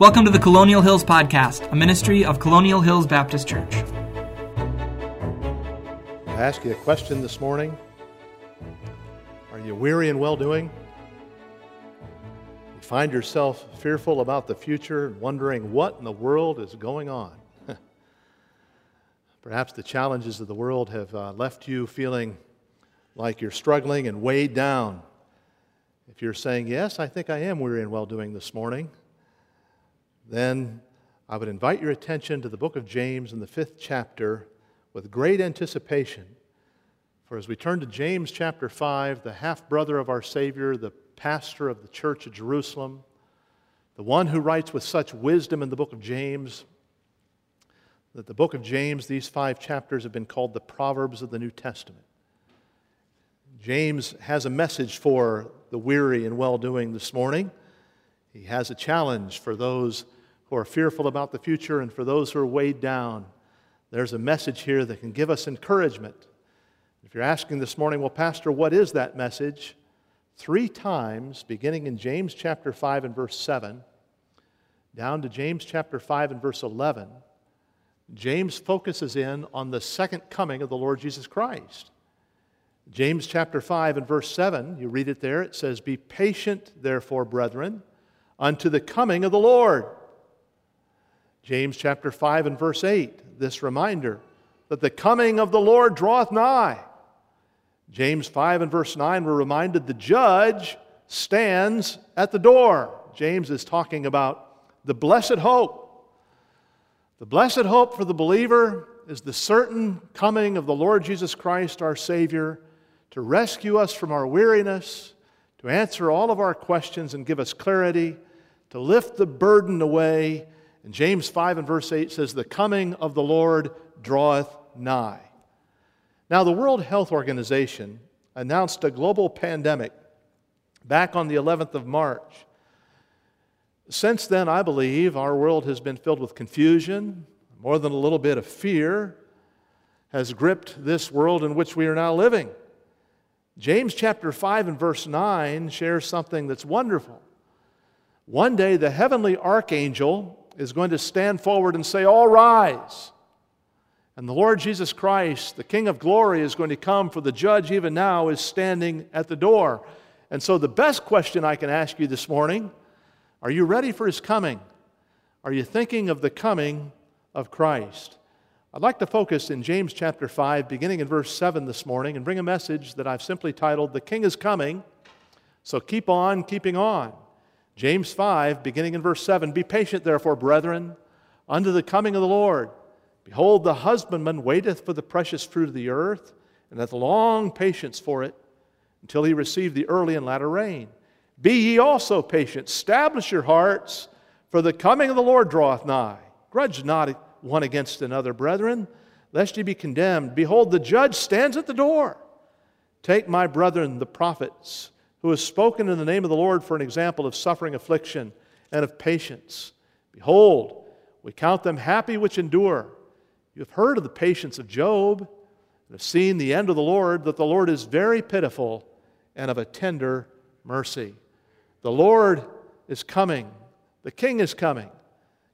Welcome to the Colonial Hills Podcast, a ministry of Colonial Hills Baptist Church. I ask you a question this morning. Are you weary and well doing? You find yourself fearful about the future and wondering what in the world is going on. Perhaps the challenges of the world have uh, left you feeling like you're struggling and weighed down. If you're saying, Yes, I think I am weary and well doing this morning, then I would invite your attention to the book of James in the fifth chapter with great anticipation. For as we turn to James chapter 5, the half brother of our Savior, the pastor of the church of Jerusalem, the one who writes with such wisdom in the book of James, that the book of James, these five chapters have been called the Proverbs of the New Testament. James has a message for the weary and well doing this morning. He has a challenge for those who are fearful about the future and for those who are weighed down. There's a message here that can give us encouragement. If you're asking this morning, well, Pastor, what is that message? Three times, beginning in James chapter 5 and verse 7, down to James chapter 5 and verse 11, James focuses in on the second coming of the Lord Jesus Christ. James chapter 5 and verse 7, you read it there, it says, Be patient, therefore, brethren, unto the coming of the Lord. James chapter 5 and verse 8, this reminder that the coming of the Lord draweth nigh. James 5 and verse 9, we're reminded the judge stands at the door. James is talking about the blessed hope. The blessed hope for the believer is the certain coming of the Lord Jesus Christ, our Savior, to rescue us from our weariness, to answer all of our questions and give us clarity, to lift the burden away and James 5 and verse 8 says, The coming of the Lord draweth nigh. Now, the World Health Organization announced a global pandemic back on the 11th of March. Since then, I believe our world has been filled with confusion, more than a little bit of fear has gripped this world in which we are now living. James chapter 5 and verse 9 shares something that's wonderful. One day, the heavenly archangel is going to stand forward and say, All rise. And the Lord Jesus Christ, the King of glory, is going to come, for the judge, even now, is standing at the door. And so, the best question I can ask you this morning are you ready for his coming? Are you thinking of the coming of Christ? I'd like to focus in James chapter 5, beginning in verse 7 this morning, and bring a message that I've simply titled, The King is Coming. So keep on keeping on. James 5, beginning in verse 7 Be patient, therefore, brethren, unto the coming of the Lord. Behold, the husbandman waiteth for the precious fruit of the earth, and hath long patience for it, until he receive the early and latter rain. Be ye also patient, establish your hearts, for the coming of the Lord draweth nigh. Grudge not one against another, brethren, lest ye be condemned. Behold, the judge stands at the door. Take my brethren, the prophets, who has spoken in the name of the Lord for an example of suffering, affliction, and of patience. Behold, we count them happy which endure. You have heard of the patience of Job and have seen the end of the Lord, that the Lord is very pitiful and of a tender mercy. The Lord is coming, the King is coming.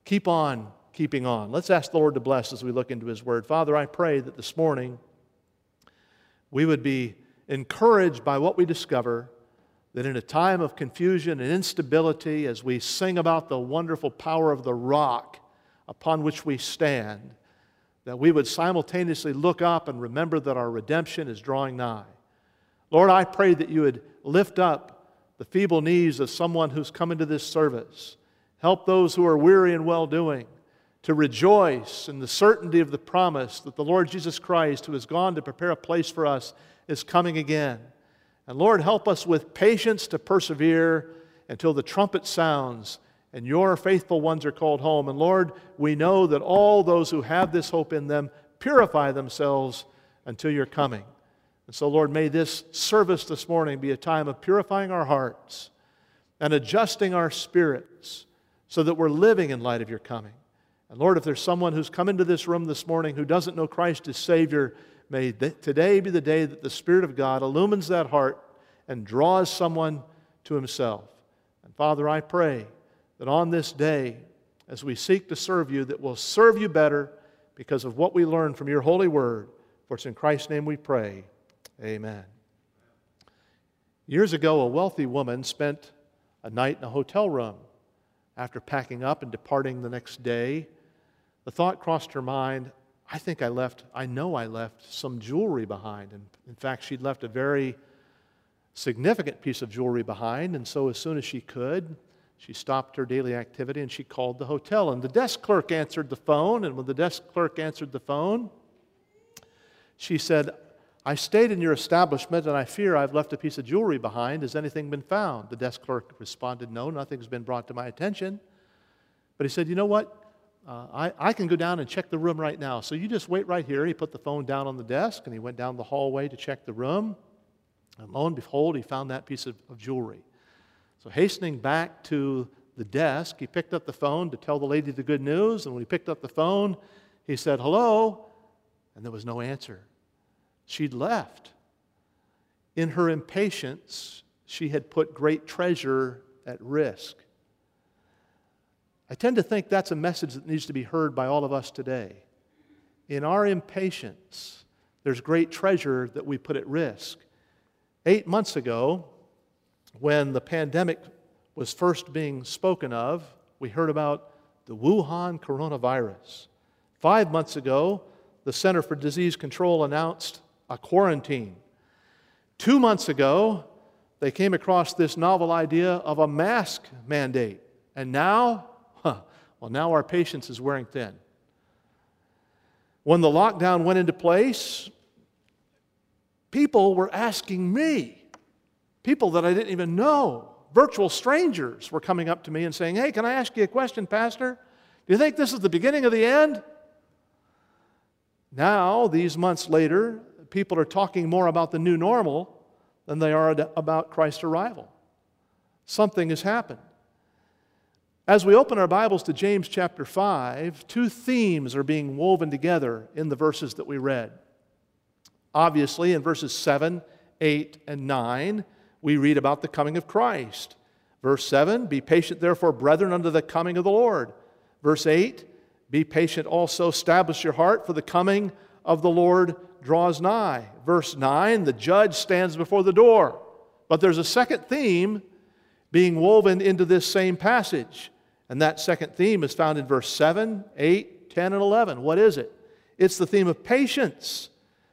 Keep on keeping on. Let's ask the Lord to bless as we look into His Word. Father, I pray that this morning we would be encouraged by what we discover that in a time of confusion and instability, as we sing about the wonderful power of the rock upon which we stand, that we would simultaneously look up and remember that our redemption is drawing nigh. Lord, I pray that you would lift up the feeble knees of someone who's come into this service. Help those who are weary and well doing to rejoice in the certainty of the promise that the Lord Jesus Christ, who has gone to prepare a place for us, is coming again. And Lord, help us with patience to persevere until the trumpet sounds and your faithful ones are called home. And Lord, we know that all those who have this hope in them purify themselves until you're coming. And so, Lord, may this service this morning be a time of purifying our hearts and adjusting our spirits so that we're living in light of your coming. And Lord, if there's someone who's come into this room this morning who doesn't know Christ as Savior, May th- today be the day that the Spirit of God illumines that heart and draws someone to Himself. And Father, I pray that on this day as we seek to serve you that we'll serve you better because of what we learn from your holy word. For it's in Christ's name we pray. Amen. Years ago, a wealthy woman spent a night in a hotel room. After packing up and departing the next day, the thought crossed her mind I think I left, I know I left some jewelry behind. And in fact, she'd left a very significant piece of jewelry behind. And so, as soon as she could, she stopped her daily activity and she called the hotel. And the desk clerk answered the phone. And when the desk clerk answered the phone, she said, I stayed in your establishment and I fear I've left a piece of jewelry behind. Has anything been found? The desk clerk responded, No, nothing's been brought to my attention. But he said, You know what? Uh, I, I can go down and check the room right now. So you just wait right here. He put the phone down on the desk and he went down the hallway to check the room. And lo and behold, he found that piece of, of jewelry. So, hastening back to the desk, he picked up the phone to tell the lady the good news. And when he picked up the phone, he said, Hello. And there was no answer. She'd left. In her impatience, she had put great treasure at risk. I tend to think that's a message that needs to be heard by all of us today. In our impatience, there's great treasure that we put at risk. Eight months ago, when the pandemic was first being spoken of, we heard about the Wuhan coronavirus. Five months ago, the Center for Disease Control announced a quarantine. Two months ago, they came across this novel idea of a mask mandate. And now, huh, well, now our patience is wearing thin. When the lockdown went into place, people were asking me, people that I didn't even know, virtual strangers were coming up to me and saying, Hey, can I ask you a question, Pastor? Do you think this is the beginning of the end? Now, these months later, people are talking more about the new normal than they are about Christ's arrival. Something has happened. As we open our Bibles to James chapter 5, two themes are being woven together in the verses that we read. Obviously, in verses 7, 8, and 9, we read about the coming of Christ. Verse 7, be patient, therefore, brethren, unto the coming of the Lord. Verse 8, be patient also, establish your heart, for the coming of the Lord draws nigh. Verse 9, the judge stands before the door. But there's a second theme being woven into this same passage. And that second theme is found in verse 7, 8, 10, and 11. What is it? It's the theme of patience.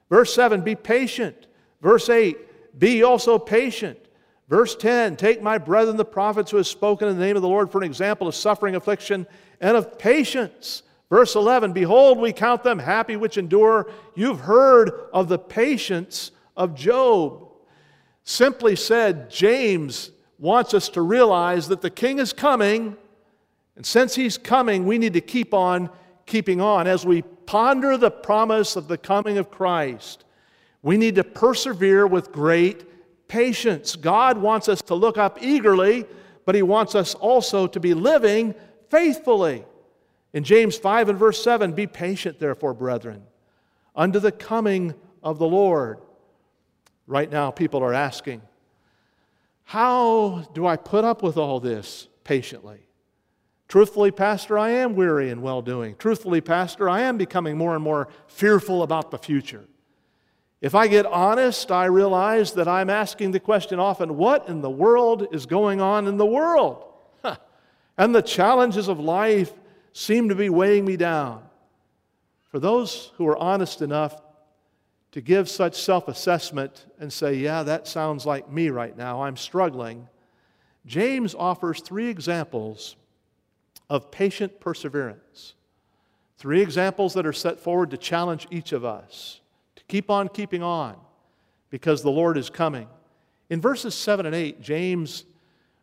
Verse 7, be patient. Verse 8, be also patient. Verse 10, take my brethren the prophets who have spoken in the name of the Lord for an example of suffering, affliction, and of patience. Verse 11 Behold, we count them happy which endure. You've heard of the patience of Job. Simply said, James wants us to realize that the king is coming, and since he's coming, we need to keep on keeping on. As we ponder the promise of the coming of Christ, we need to persevere with great patience. God wants us to look up eagerly, but he wants us also to be living faithfully. In James 5 and verse 7, be patient, therefore, brethren, unto the coming of the Lord. Right now, people are asking, How do I put up with all this patiently? Truthfully, Pastor, I am weary in well doing. Truthfully, Pastor, I am becoming more and more fearful about the future. If I get honest, I realize that I'm asking the question often what in the world is going on in the world? and the challenges of life seem to be weighing me down. For those who are honest enough to give such self assessment and say, Yeah, that sounds like me right now, I'm struggling, James offers three examples of patient perseverance. Three examples that are set forward to challenge each of us to keep on keeping on because the Lord is coming. In verses 7 and 8, James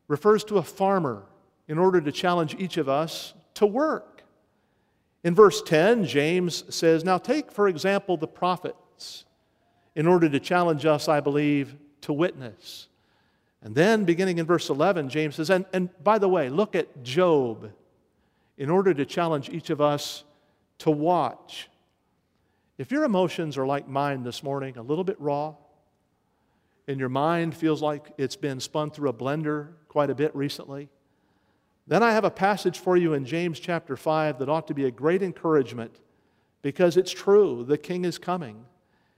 refers to a farmer in order to challenge each of us to work. In verse 10, James says, Now take, for example, the prophets in order to challenge us, I believe, to witness. And then, beginning in verse 11, James says, and, and by the way, look at Job in order to challenge each of us to watch. If your emotions are like mine this morning, a little bit raw, and your mind feels like it's been spun through a blender quite a bit recently, Then I have a passage for you in James chapter 5 that ought to be a great encouragement because it's true. The king is coming.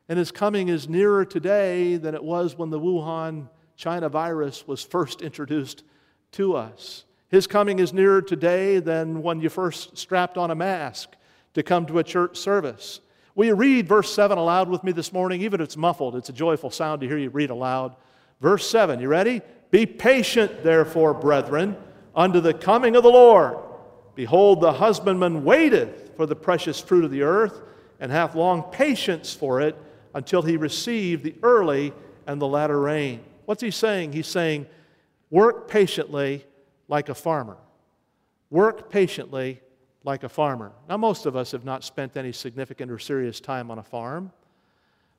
And his coming is nearer today than it was when the Wuhan China virus was first introduced to us. His coming is nearer today than when you first strapped on a mask to come to a church service. Will you read verse 7 aloud with me this morning? Even if it's muffled, it's a joyful sound to hear you read aloud. Verse 7, you ready? Be patient, therefore, brethren unto the coming of the Lord. Behold, the husbandman waiteth for the precious fruit of the earth, and hath long patience for it until he receive the early and the latter rain. What's he saying? He's saying, Work patiently like a farmer. Work patiently like a farmer. Now, most of us have not spent any significant or serious time on a farm,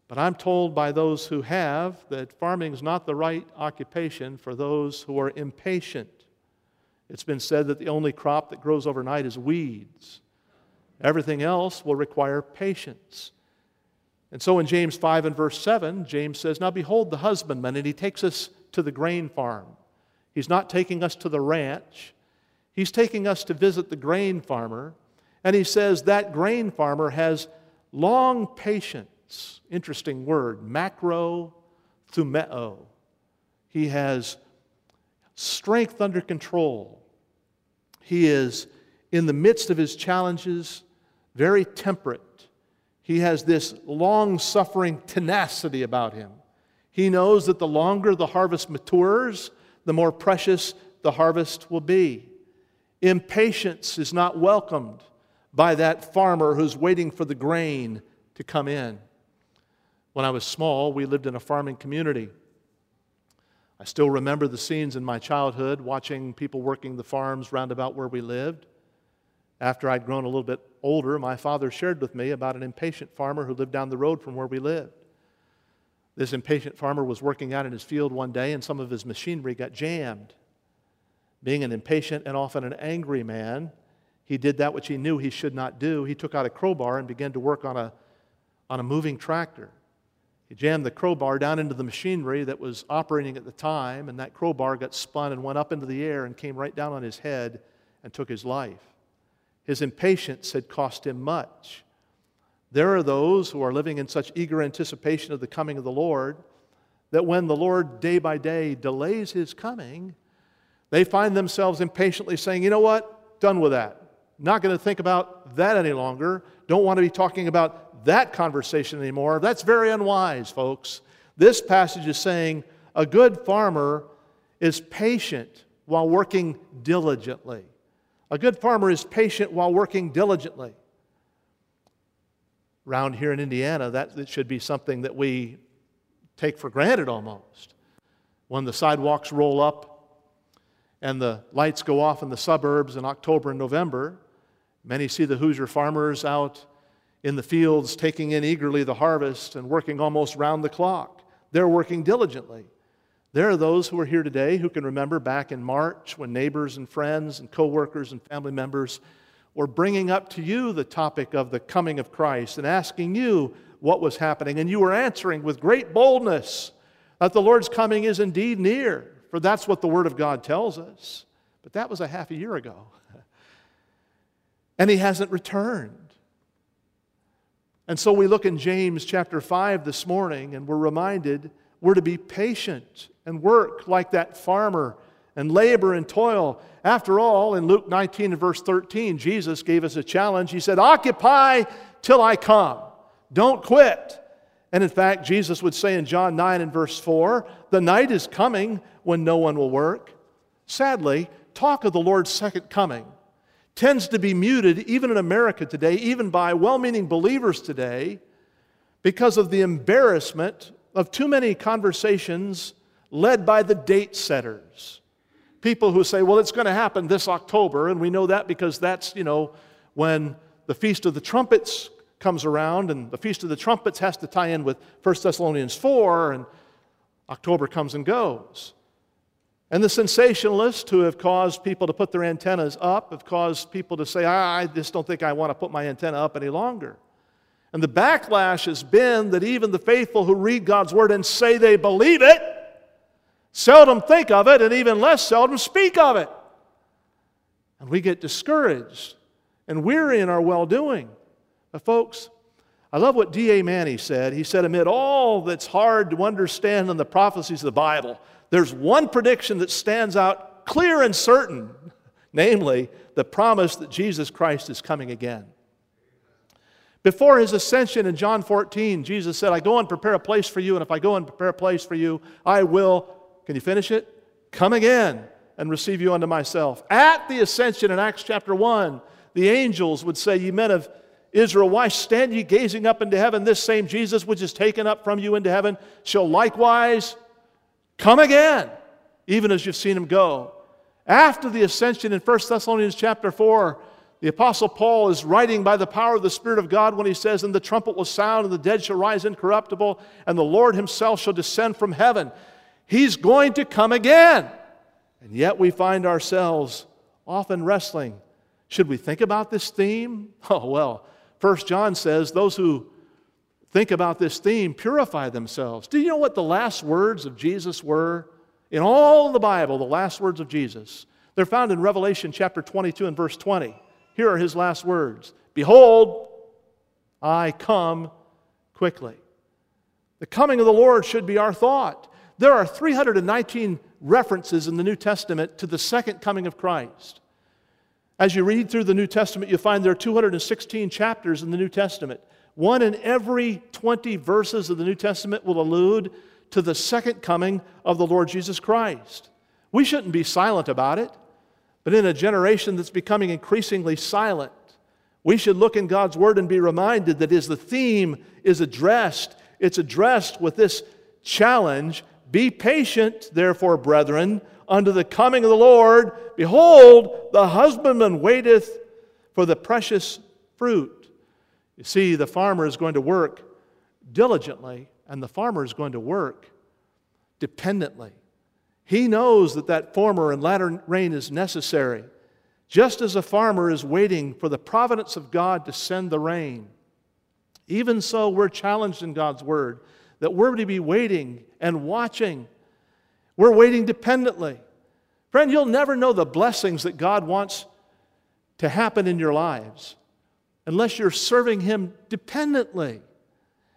but I'm told by those who have that farming is not the right occupation for those who are impatient. It's been said that the only crop that grows overnight is weeds. Everything else will require patience. And so in James 5 and verse 7, James says, Now behold the husbandman, and he takes us to the grain farm. He's not taking us to the ranch, he's taking us to visit the grain farmer. And he says that grain farmer has long patience. Interesting word, macro thumeo. He has strength under control. He is, in the midst of his challenges, very temperate. He has this long suffering tenacity about him. He knows that the longer the harvest matures, the more precious the harvest will be. Impatience is not welcomed by that farmer who's waiting for the grain to come in. When I was small, we lived in a farming community. I still remember the scenes in my childhood watching people working the farms round about where we lived. After I'd grown a little bit older, my father shared with me about an impatient farmer who lived down the road from where we lived. This impatient farmer was working out in his field one day and some of his machinery got jammed. Being an impatient and often an angry man, he did that which he knew he should not do. He took out a crowbar and began to work on a, on a moving tractor. He jammed the crowbar down into the machinery that was operating at the time, and that crowbar got spun and went up into the air and came right down on his head and took his life. His impatience had cost him much. There are those who are living in such eager anticipation of the coming of the Lord that when the Lord day by day delays his coming, they find themselves impatiently saying, You know what? Done with that. Not going to think about that any longer. Don't want to be talking about that conversation anymore. That's very unwise, folks. This passage is saying a good farmer is patient while working diligently. A good farmer is patient while working diligently. Around here in Indiana, that, that should be something that we take for granted almost. When the sidewalks roll up and the lights go off in the suburbs in October and November, many see the Hoosier farmers out in the fields, taking in eagerly the harvest and working almost round the clock. They're working diligently. There are those who are here today who can remember back in March when neighbors and friends and coworkers and family members were bringing up to you the topic of the coming of Christ and asking you what was happening. And you were answering with great boldness that the Lord's coming is indeed near, for that's what the Word of God tells us. But that was a half a year ago. and He hasn't returned. And so we look in James chapter 5 this morning and we're reminded we're to be patient and work like that farmer and labor and toil. After all, in Luke 19 and verse 13, Jesus gave us a challenge. He said, Occupy till I come. Don't quit. And in fact, Jesus would say in John 9 and verse 4, The night is coming when no one will work. Sadly, talk of the Lord's second coming tends to be muted, even in America today, even by well meaning believers today, because of the embarrassment of too many conversations led by the date setters. People who say, well, it's going to happen this October, and we know that because that's, you know, when the Feast of the Trumpets comes around, and the Feast of the Trumpets has to tie in with 1 Thessalonians 4, and October comes and goes. And the sensationalists who have caused people to put their antennas up have caused people to say, I just don't think I want to put my antenna up any longer. And the backlash has been that even the faithful who read God's word and say they believe it seldom think of it and even less seldom speak of it. and we get discouraged and weary in our well doing. But, folks, I love what D.A. Manny said. He said, amid all that's hard to understand in the prophecies of the Bible, there's one prediction that stands out clear and certain, namely, the promise that Jesus Christ is coming again. Before his ascension in John 14, Jesus said, I go and prepare a place for you, and if I go and prepare a place for you, I will, can you finish it? Come again and receive you unto myself. At the ascension in Acts chapter 1, the angels would say, Ye men of Israel, why stand ye gazing up into heaven? This same Jesus, which is taken up from you into heaven, shall likewise come again, even as you've seen him go. After the ascension in 1 Thessalonians chapter 4, the Apostle Paul is writing by the power of the Spirit of God when he says, And the trumpet will sound, and the dead shall rise incorruptible, and the Lord himself shall descend from heaven. He's going to come again. And yet we find ourselves often wrestling. Should we think about this theme? Oh, well, First John says, Those who think about this theme purify themselves. Do you know what the last words of Jesus were? In all the Bible, the last words of Jesus. They're found in Revelation chapter 22 and verse 20. Here are his last words Behold, I come quickly. The coming of the Lord should be our thought. There are 319 references in the New Testament to the second coming of Christ. As you read through the New Testament, you find there are 216 chapters in the New Testament. One in every 20 verses of the New Testament will allude to the second coming of the Lord Jesus Christ. We shouldn't be silent about it, but in a generation that's becoming increasingly silent, we should look in God's Word and be reminded that as the theme is addressed, it's addressed with this challenge Be patient, therefore, brethren, unto the coming of the Lord. Behold, the husbandman waiteth for the precious fruit. You see, the farmer is going to work diligently, and the farmer is going to work dependently. He knows that that former and latter rain is necessary, just as a farmer is waiting for the providence of God to send the rain. Even so, we're challenged in God's word that we're to be waiting and watching we're waiting dependently. Friend, you'll never know the blessings that God wants to happen in your lives unless you're serving Him dependently.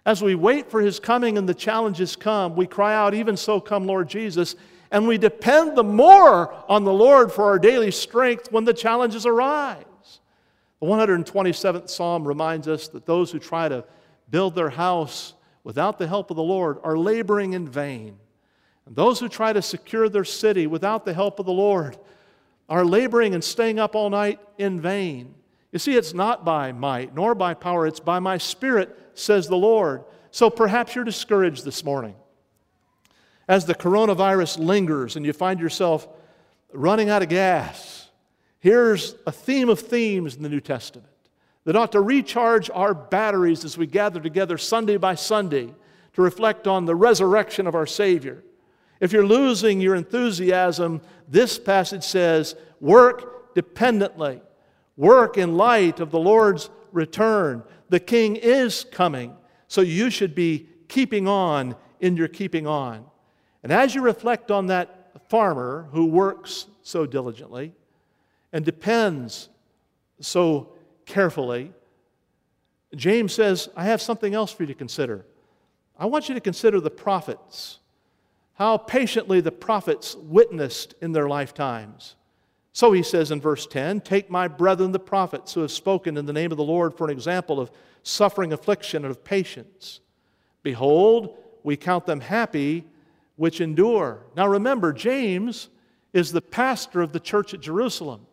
As we wait for His coming and the challenges come, we cry out, Even so, come, Lord Jesus. And we depend the more on the Lord for our daily strength when the challenges arise. The 127th Psalm reminds us that those who try to build their house without the help of the Lord are laboring in vain. And those who try to secure their city without the help of the Lord are laboring and staying up all night in vain. You see, it's not by might nor by power, it's by my spirit, says the Lord. So perhaps you're discouraged this morning. As the coronavirus lingers and you find yourself running out of gas, here's a theme of themes in the New Testament that ought to recharge our batteries as we gather together Sunday by Sunday to reflect on the resurrection of our Savior. If you're losing your enthusiasm, this passage says, work dependently. Work in light of the Lord's return. The King is coming, so you should be keeping on in your keeping on. And as you reflect on that farmer who works so diligently and depends so carefully, James says, I have something else for you to consider. I want you to consider the prophets how patiently the prophets witnessed in their lifetimes. So he says in verse 10 Take my brethren, the prophets, who have spoken in the name of the Lord for an example of suffering, affliction, and of patience. Behold, we count them happy which endure. Now remember, James is the pastor of the church at Jerusalem,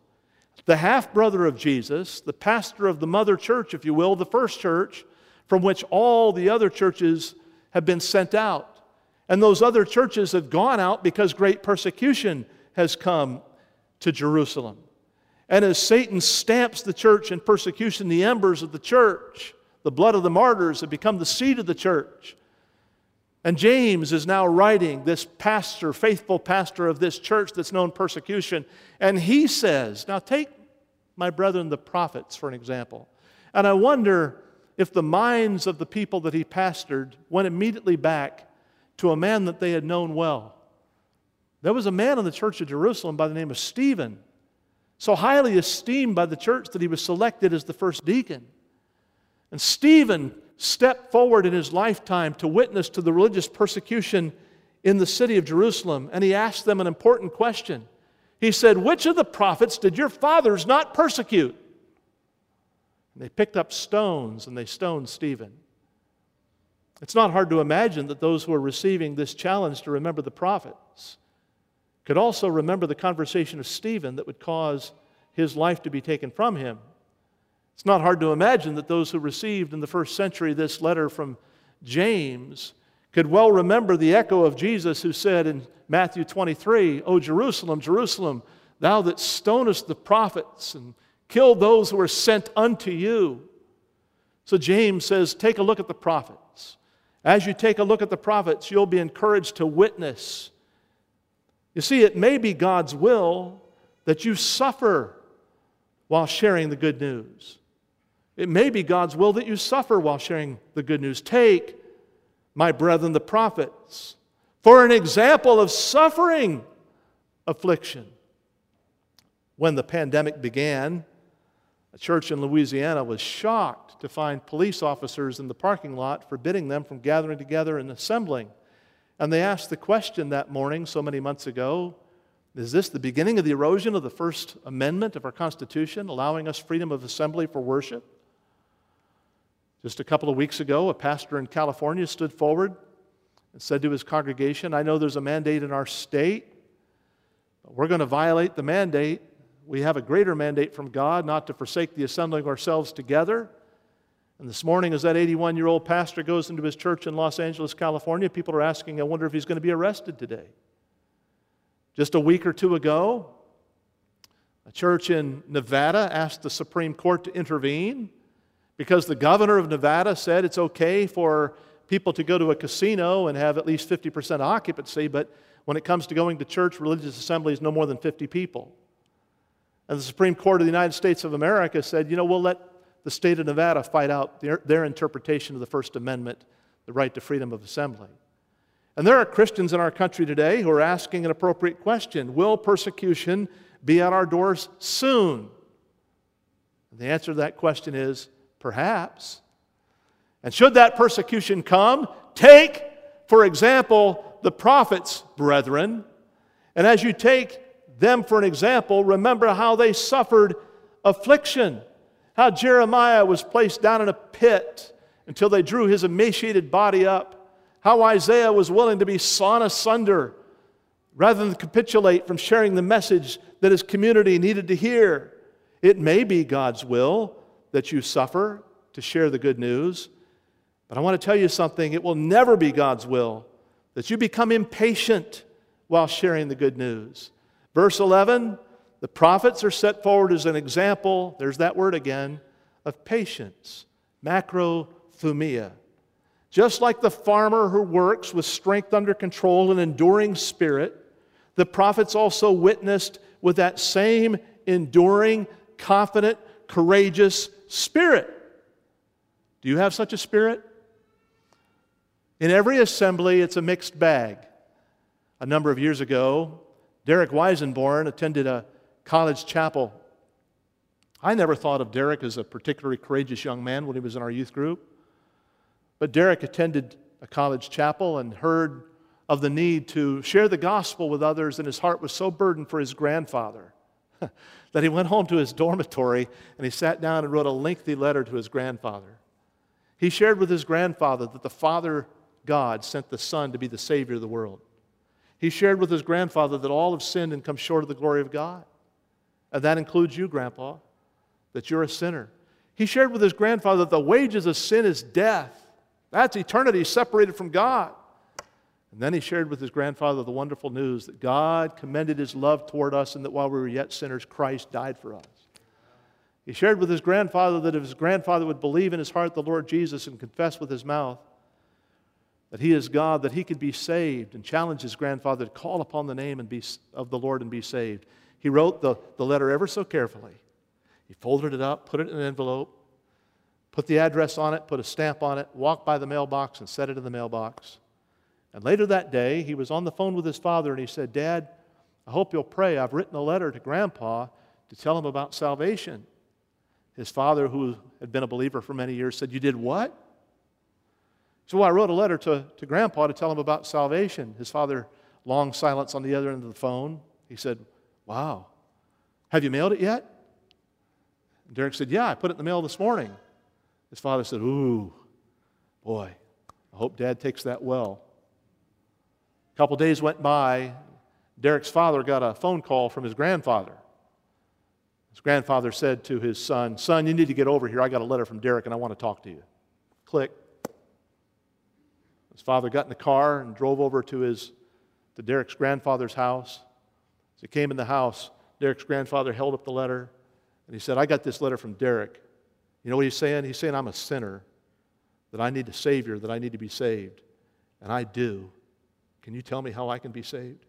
the half brother of Jesus, the pastor of the mother church, if you will, the first church, from which all the other churches have been sent out. And those other churches have gone out because great persecution has come to Jerusalem. And as Satan stamps the church in persecution, the embers of the church, the blood of the martyrs, have become the seed of the church. And James is now writing, this pastor, faithful pastor of this church that's known persecution. And he says, Now take my brethren, the prophets, for an example. And I wonder if the minds of the people that he pastored went immediately back to a man that they had known well. There was a man in the church of Jerusalem by the name of Stephen. so highly esteemed by the church that he was selected as the first deacon. And Stephen stepped forward in his lifetime to witness to the religious persecution in the city of Jerusalem, and he asked them an important question. He said, Which of the prophets did your fathers not persecute? And they picked up stones and they stoned Stephen. It's not hard to imagine that those who are receiving this challenge to remember the prophets could also remember the conversation of Stephen that would cause his life to be taken from him. It's not hard to imagine that those who received in the first century this letter from James could well remember the echo of Jesus who said in Matthew 23, O Jerusalem, Jerusalem, thou that stonest the prophets and killed those who were sent unto you. So James says, Take a look at the prophets. As you take a look at the prophets, you'll be encouraged to witness. You see, it may be God's will that you suffer while sharing the good news. It may be God's will that you suffer while sharing the good news. Take, my brethren, the prophets, for an example of suffering affliction. When the pandemic began, a church in Louisiana was shocked to find police officers in the parking lot forbidding them from gathering together and assembling. And they asked the question that morning, so many months ago Is this the beginning of the erosion of the First Amendment of our Constitution, allowing us freedom of assembly for worship? Just a couple of weeks ago, a pastor in California stood forward and said to his congregation, I know there's a mandate in our state, but we're going to violate the mandate we have a greater mandate from God not to forsake the assembling of ourselves together. And this morning, as that 81 year old pastor goes into his church in Los Angeles, California, people are asking, I wonder if he's going to be arrested today. Just a week or two ago, a church in Nevada asked the Supreme Court to intervene because the governor of Nevada said it's okay for people to go to a casino and have at least 50% occupancy, but when it comes to going to church, religious assemblies, no more than 50 people. And the Supreme Court of the United States of America said, you know, we'll let the state of Nevada fight out their, their interpretation of the First Amendment, the right to freedom of assembly. And there are Christians in our country today who are asking an appropriate question Will persecution be at our doors soon? And the answer to that question is perhaps. And should that persecution come, take, for example, the prophets, brethren. And as you take them for an example, remember how they suffered affliction, how Jeremiah was placed down in a pit until they drew his emaciated body up, how Isaiah was willing to be sawn asunder rather than capitulate from sharing the message that his community needed to hear. It may be God's will that you suffer to share the good news, but I want to tell you something it will never be God's will that you become impatient while sharing the good news. Verse 11 the prophets are set forward as an example, there's that word again, of patience, macrothumia. Just like the farmer who works with strength under control and enduring spirit, the prophets also witnessed with that same enduring, confident, courageous spirit. Do you have such a spirit? In every assembly, it's a mixed bag. A number of years ago, Derek Weisenborn attended a college chapel. I never thought of Derek as a particularly courageous young man when he was in our youth group. But Derek attended a college chapel and heard of the need to share the gospel with others, and his heart was so burdened for his grandfather that he went home to his dormitory and he sat down and wrote a lengthy letter to his grandfather. He shared with his grandfather that the Father God sent the Son to be the Savior of the world. He shared with his grandfather that all have sinned and come short of the glory of God. And that includes you, Grandpa, that you're a sinner. He shared with his grandfather that the wages of sin is death. That's eternity separated from God. And then he shared with his grandfather the wonderful news that God commended his love toward us and that while we were yet sinners, Christ died for us. He shared with his grandfather that if his grandfather would believe in his heart the Lord Jesus and confess with his mouth that he is God, that he could be saved, and challenged his grandfather to call upon the name and be, of the Lord and be saved. He wrote the, the letter ever so carefully. He folded it up, put it in an envelope, put the address on it, put a stamp on it, walked by the mailbox, and set it in the mailbox. And later that day, he was on the phone with his father and he said, Dad, I hope you'll pray. I've written a letter to Grandpa to tell him about salvation. His father, who had been a believer for many years, said, You did what? So I wrote a letter to, to Grandpa to tell him about salvation. His father, long silence on the other end of the phone. He said, Wow, have you mailed it yet? And Derek said, Yeah, I put it in the mail this morning. His father said, Ooh, boy, I hope dad takes that well. A couple days went by. Derek's father got a phone call from his grandfather. His grandfather said to his son, Son, you need to get over here. I got a letter from Derek and I want to talk to you. Click. His father got in the car and drove over to, his, to Derek's grandfather's house. As he came in the house, Derek's grandfather held up the letter and he said, I got this letter from Derek. You know what he's saying? He's saying, I'm a sinner, that I need a Savior, that I need to be saved. And I do. Can you tell me how I can be saved?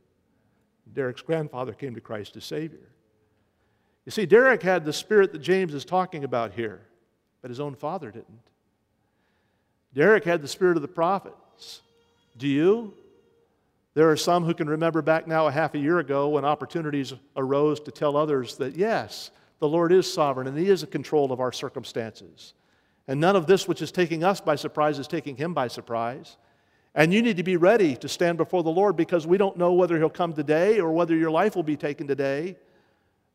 Derek's grandfather came to Christ as Savior. You see, Derek had the spirit that James is talking about here, but his own father didn't. Derek had the spirit of the prophets. Do you? There are some who can remember back now a half a year ago when opportunities arose to tell others that, yes, the Lord is sovereign and He is in control of our circumstances. And none of this which is taking us by surprise is taking Him by surprise. And you need to be ready to stand before the Lord because we don't know whether He'll come today or whether your life will be taken today.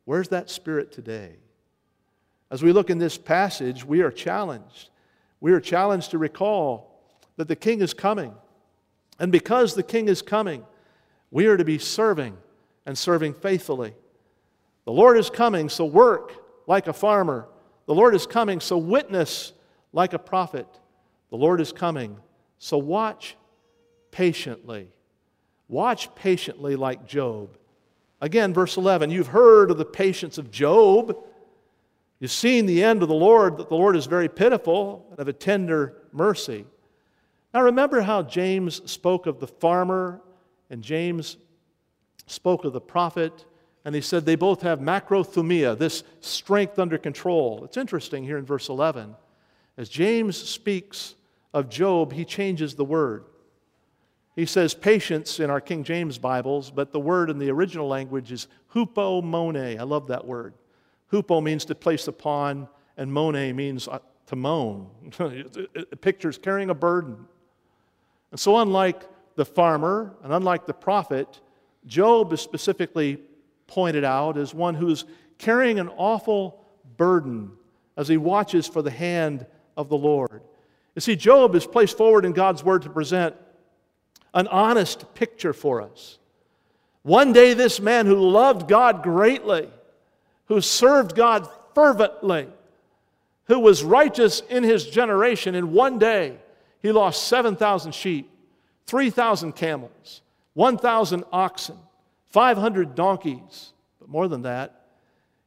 Where's that spirit today? As we look in this passage, we are challenged. We are challenged to recall that the King is coming. And because the King is coming, we are to be serving and serving faithfully. The Lord is coming, so work like a farmer. The Lord is coming, so witness like a prophet. The Lord is coming, so watch patiently. Watch patiently like Job. Again, verse 11 you've heard of the patience of Job. You've seen the end of the Lord, that the Lord is very pitiful and of a tender mercy. Now, remember how James spoke of the farmer and James spoke of the prophet, and he said they both have macrothumia, this strength under control. It's interesting here in verse 11. As James speaks of Job, he changes the word. He says patience in our King James Bibles, but the word in the original language is hupomone. I love that word. Hupo means to place upon, and mone means uh, to moan. it pictures carrying a burden. And so, unlike the farmer and unlike the prophet, Job is specifically pointed out as one who's carrying an awful burden as he watches for the hand of the Lord. You see, Job is placed forward in God's word to present an honest picture for us. One day, this man who loved God greatly, who served God fervently, who was righteous in his generation, in one day, he lost 7,000 sheep, 3,000 camels, 1,000 oxen, 500 donkeys. But more than that,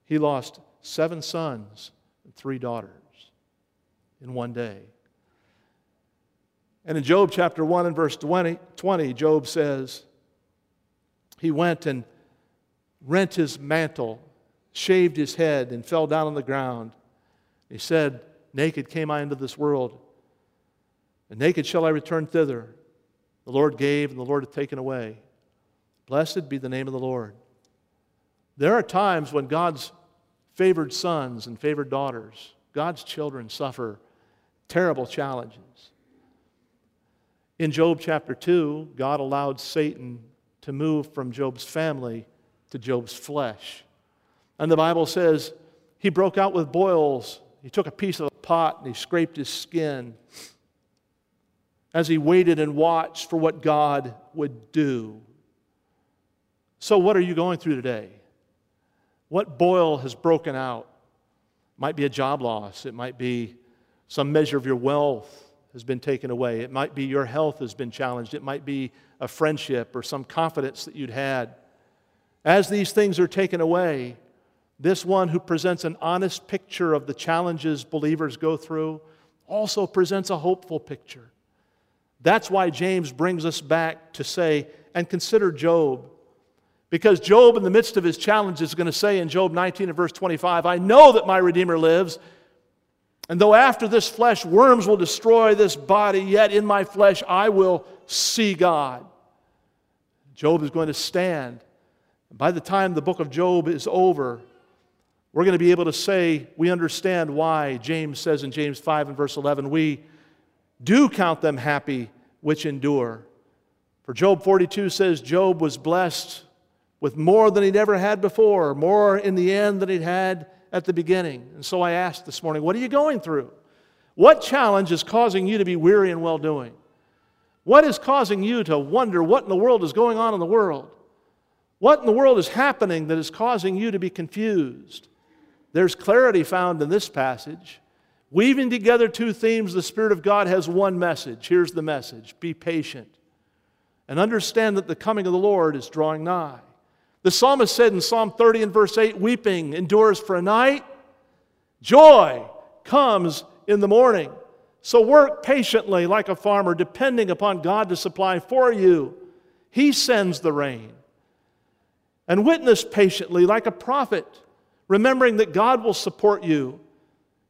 he lost seven sons and three daughters in one day. And in Job chapter 1 and verse 20, 20, Job says, He went and rent his mantle, shaved his head, and fell down on the ground. He said, Naked came I into this world, and naked shall I return thither. The Lord gave, and the Lord hath taken away. Blessed be the name of the Lord. There are times when God's favored sons and favored daughters, God's children, suffer terrible challenges. In Job chapter 2, God allowed Satan to move from Job's family to Job's flesh. And the Bible says he broke out with boils. He took a piece of a pot and he scraped his skin as he waited and watched for what God would do. So, what are you going through today? What boil has broken out? Might be a job loss, it might be some measure of your wealth, has been taken away. It might be your health has been challenged. It might be a friendship or some confidence that you'd had. As these things are taken away, this one who presents an honest picture of the challenges believers go through also presents a hopeful picture. That's why James brings us back to say, and consider Job. Because Job, in the midst of his challenge, is going to say in Job 19 and verse 25, I know that my Redeemer lives, and though after this flesh worms will destroy this body, yet in my flesh I will see God. Job is going to stand. By the time the book of Job is over, we're going to be able to say we understand why James says in James 5 and verse 11, we do count them happy which endure. For Job 42 says Job was blessed with more than he'd ever had before, more in the end than he'd had at the beginning. And so I asked this morning, what are you going through? What challenge is causing you to be weary and well doing? What is causing you to wonder what in the world is going on in the world? What in the world is happening that is causing you to be confused? There's clarity found in this passage. Weaving together two themes, the Spirit of God has one message. Here's the message Be patient and understand that the coming of the Lord is drawing nigh. The psalmist said in Psalm 30 and verse 8 Weeping endures for a night, joy comes in the morning. So work patiently like a farmer, depending upon God to supply for you. He sends the rain. And witness patiently like a prophet, remembering that God will support you.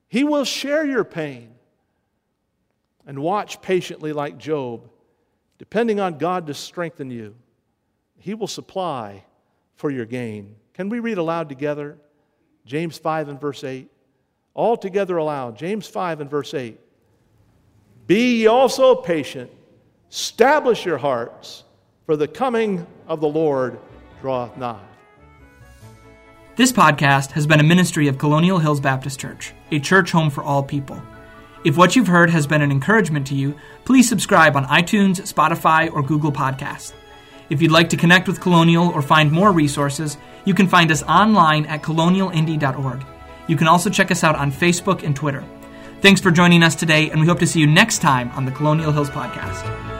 He will share your pain. And watch patiently like Job, depending on God to strengthen you. He will supply for your gain. Can we read aloud together? James 5 and verse 8. All together aloud. James 5 and verse 8. Be ye also patient, establish your hearts, for the coming of the Lord draweth nigh. This podcast has been a ministry of Colonial Hills Baptist Church, a church home for all people. If what you've heard has been an encouragement to you, please subscribe on iTunes, Spotify, or Google Podcasts. If you'd like to connect with Colonial or find more resources, you can find us online at colonialindy.org. You can also check us out on Facebook and Twitter. Thanks for joining us today, and we hope to see you next time on the Colonial Hills Podcast.